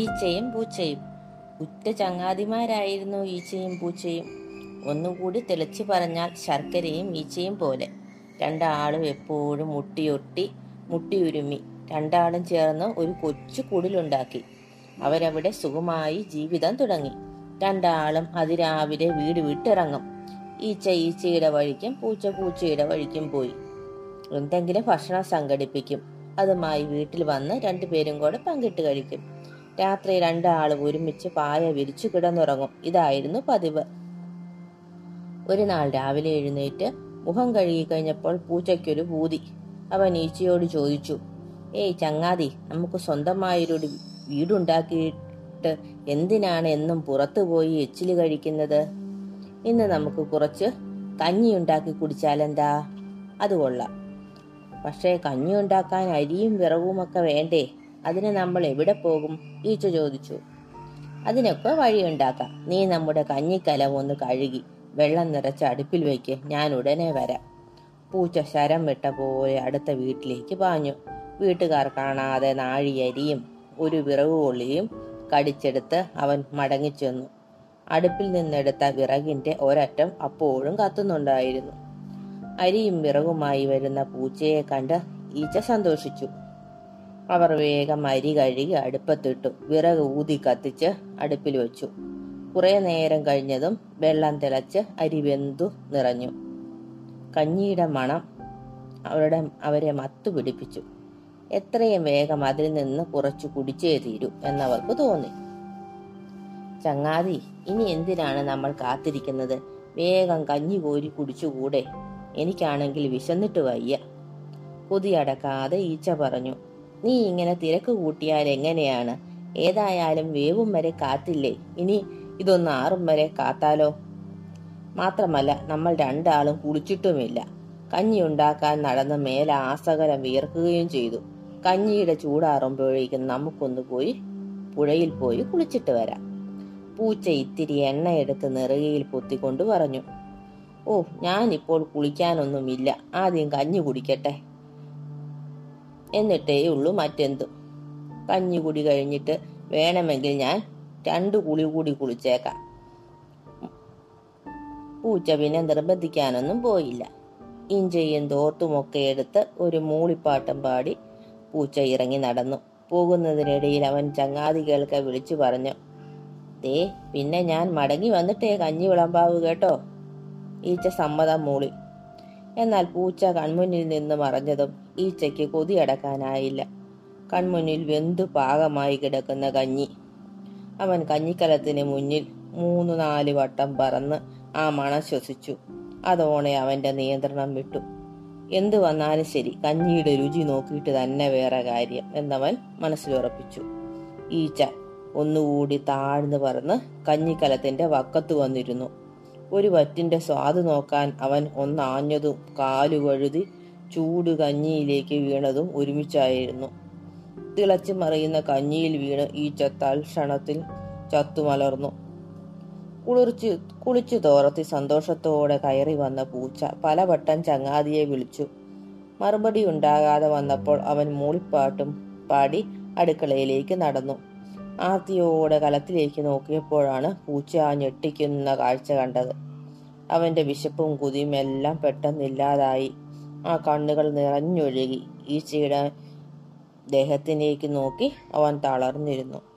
ഈച്ചയും പൂച്ചയും ഉറ്റ ചങ്ങാതിമാരായിരുന്നു ഈച്ചയും പൂച്ചയും. ഒന്നുകൂടി തെളിച്ചു പറഞ്ഞാൽ ശർക്കരയും ഈച്ചയും പോലെ. രണ്ടാളും എപ്പോഴും മുട്ടിയൊട്ടി മുട്ടിയുരുമി. രണ്ടാളും ചേർന്ന് ഒരു കൊച്ചു കുടിലുണ്ടാക്കി. അവരവിടെ സുഖമായി ജീവിതം തുടങ്ങി. രണ്ടാളും അതിരാവിലെ വീട് വിട്ടിറങ്ങും. ഈച്ച ഈച്ചയുടെ വഴിക്കും പൂച്ച പൂച്ചയുടെ വഴിക്കും പോയി. എന്തെങ്കിലും ഭക്ഷണം സംഘടിപ്പിക്കും. അതുമായി വീട്ടിൽ വന്ന് രണ്ടുപേരും കൂടെ പങ്കിട്ട് കഴിക്കും. രാത്രി രണ്ടാളും ഒരുമിച്ച് പായ വിരിച്ചു കിടന്നുറങ്ങും. ഇതായിരുന്നു പതിവ്. ഒരു നാൾ രാവിലെ എഴുന്നേറ്റ് മുഖം കഴുകി കഴിഞ്ഞപ്പോൾ പൂച്ചയ്ക്കൊരു പൂതി അവൻ ഈച്ചയോട് ചോദിച്ചു ഏയ് ചങ്ങാതി നമുക്ക് സ്വന്തമായൊരു വീടുണ്ടാക്കിയിട്ട് എന്തിനാണ് എന്നും പുറത്തു പോയി എച്ചിൽ കഴിക്കുന്നത്? ഇന്ന് നമുക്ക് കുറച്ച് കഞ്ഞി ഉണ്ടാക്കി കുടിച്ചാലെന്താ? അത് കൊള്ളാം. പക്ഷേ കഞ്ഞി ഉണ്ടാക്കാൻ അരിയും വിറവുമൊക്കെ വേണ്ടേ? അതിന് നമ്മൾ എവിടെ പോകും? ഈച്ച ചോദിച്ചു. അതിനൊക്കെ വഴിയുണ്ടാക്കാം. നീ നമ്മുടെ കഞ്ഞിക്കലം ഒന്ന് കഴുകി വെള്ളം നിറച്ച് അടുപ്പിൽ വയ്ക്ക് ഞാൻ ഉടനെ വരാം. പൂച്ച ശരം വിട്ട പോലെ അടുത്ത വീട്ടിലേക്ക് പാഞ്ഞു. വീട്ടുകാർ കാണാതെ നാഴിയരിയും ഒരു വിറക് കൊള്ളിയും കടിച്ചെടുത്ത് അവൻ മടങ്ങിച്ചെന്നു. അടുപ്പിൽ നിന്നെടുത്ത വിറകിന്റെ ഒരറ്റം അപ്പോഴും കത്തുന്നുണ്ടായിരുന്നു. അരിയും വിറകുമായി വരുന്ന പൂച്ചയെ കണ്ട് ഈച്ച സന്തോഷിച്ചു. അവർ വേഗം അരി കഴുകി അടുപ്പത്തിട്ടു. വിറക് ഊതി കത്തിച്ച് അടുപ്പിൽ വെച്ചു. കുറെ നേരം കഴിഞ്ഞതും വെള്ളം തിളച്ച് അരി വെന്തു നിറഞ്ഞു. കഞ്ഞിയുടെ മണം അവരുടെ അവരെ മത്തു പിടിപ്പിച്ചു. എത്രയും വേഗം അതിൽ നിന്ന് കുറച്ചു കുടിച്ചേ തീരൂ എന്നവർക്ക് തോന്നി. ചങ്ങാതി ഇനി എന്തിനാണ് നമ്മൾ കാത്തിരിക്കുന്നത്? വേഗം കഞ്ഞി കോരി കുടിച്ചുകൂടെ? എനിക്കാണെങ്കിൽ വിശന്നിട്ട് വയ്യ. കൊതിയടക്കാതെ ഈച്ച പറഞ്ഞു. നീ ഇങ്ങനെ തിരക്ക് കൂട്ടിയാൽ എങ്ങനെയാണ്? ഏതായാലും വേവും വരെ കാത്തില്ലേ? ഇനി ഇതൊന്ന് ആറും വരെ കാത്താലോ? മാത്രമല്ല നമ്മൾ രണ്ടാളും കുളിച്ചിട്ടുമില്ല. കഞ്ഞി ഉണ്ടാക്കാൻ നടന്ന് മേലെ ആസകലം വിയർക്കുകയും ചെയ്തു. കഞ്ഞിയുടെ ചൂടാറുമ്പോഴേക്കും നമുക്കൊന്ന് പോയി പുഴയിൽ പോയി കുളിച്ചിട്ട് വരാം. പൂച്ച ഇത്തിരി എണ്ണയെടുത്ത് നെറുകയിൽ പൊത്തിക്കൊണ്ട് പറഞ്ഞു ഓ ഞാനിപ്പോൾ കുളിക്കാനൊന്നുമില്ല. ആദ്യം കഞ്ഞി കുടിക്കട്ടെ. എന്നിട്ടേ ഉള്ളൂ മറ്റെന്തും? കഞ്ഞി കുടി കഴിഞ്ഞിട്ട് വേണമെങ്കിൽ ഞാൻ രണ്ടു കുളി കൂടി കുളിച്ചേക്കാം. പൂച്ച പിന്നെ നിർബന്ധിക്കാനൊന്നും പോയില്ല. ഇഞ്ചയും തോർത്തുമൊക്കെ എടുത്ത് ഒരു മൂളിപ്പാട്ടം പാടി പൂച്ച ഇറങ്ങി നടന്നു. പോകുന്നതിനിടയിൽ അവൻ ചങ്ങാതികൾക്ക് വിളിച്ചു പറഞ്ഞു ദേ പിന്നെ ഞാൻ മടങ്ങി വന്നിട്ടേ കഞ്ഞി വിളമ്പാവ് കേട്ടോ. ഈച്ച സമ്മതം മൂളി. എന്നാൽ പൂച്ച കൺമുന്നിൽ നിന്ന് മറഞ്ഞതും ഈച്ചയ്ക്ക് കൊതിയടക്കാനായില്ല. കൺമുന്നിൽ വെന്തു പാകമായി കിടക്കുന്ന കഞ്ഞി. അവൻ കഞ്ഞിക്കലത്തിന് മുന്നിൽ മൂന്ന് നാല് വട്ടം പറന്ന് ആ മണം ശ്വസിച്ചു. അതോണെ അവന്റെ നിയന്ത്രണം വിട്ടു. എന്തു വന്നാലും ശരി കഞ്ഞിയുടെ രുചി നോക്കിയിട്ട് തന്നെ വേറെ കാര്യം എന്നവൻ മനസ്സിലുറപ്പിച്ചു. ഈച്ച ഒന്നുകൂടി താഴ്ന്നു പറന്ന് കഞ്ഞിക്കലത്തിന്റെ വക്കത്ത് വന്നിരുന്നു. ഒരു വറ്റിന്റെ സ്വാദ് നോക്കാൻ അവൻ ഒന്നാഞ്ഞതും കാലു വഴുതി ചൂട് കഞ്ഞിയിലേക്ക് വീണതും ഒരുമിച്ചായിരുന്നു. തിളച്ചു മറിയുന്ന കഞ്ഞിയിൽ വീണ് ഈ ചത്താൽ ക്ഷണത്തിൽ ചത്തുമലർന്നു. കുളിർച്ച് കുളിച്ചു തോർത്തി സന്തോഷത്തോടെ കയറി വന്ന പൂച്ച പലവട്ടം ചങ്ങാതിയെ വിളിച്ചു. മറുപടി ഉണ്ടാകാതെ വന്നപ്പോൾ അവൻ മൂളിപ്പാട്ടും പാടി അടുക്കളയിലേക്ക് നടന്നു. ആർത്തിയോടെ കലത്തിലേക്ക് നോക്കിയപ്പോഴാണ് പൂച്ച ആ ഞെട്ടിക്കുന്ന കാഴ്ച കണ്ടത്. അവന്റെ വിശപ്പും കുതിയും എല്ലാം പെട്ടെന്നില്ലാതായി ആ കണ്ണുകൾ നിറഞ്ഞൊഴുകി. ഈച്ചയുടെ ദേഹത്തിലേക്ക് നോക്കി അവൻ തളർന്നിരുന്നു.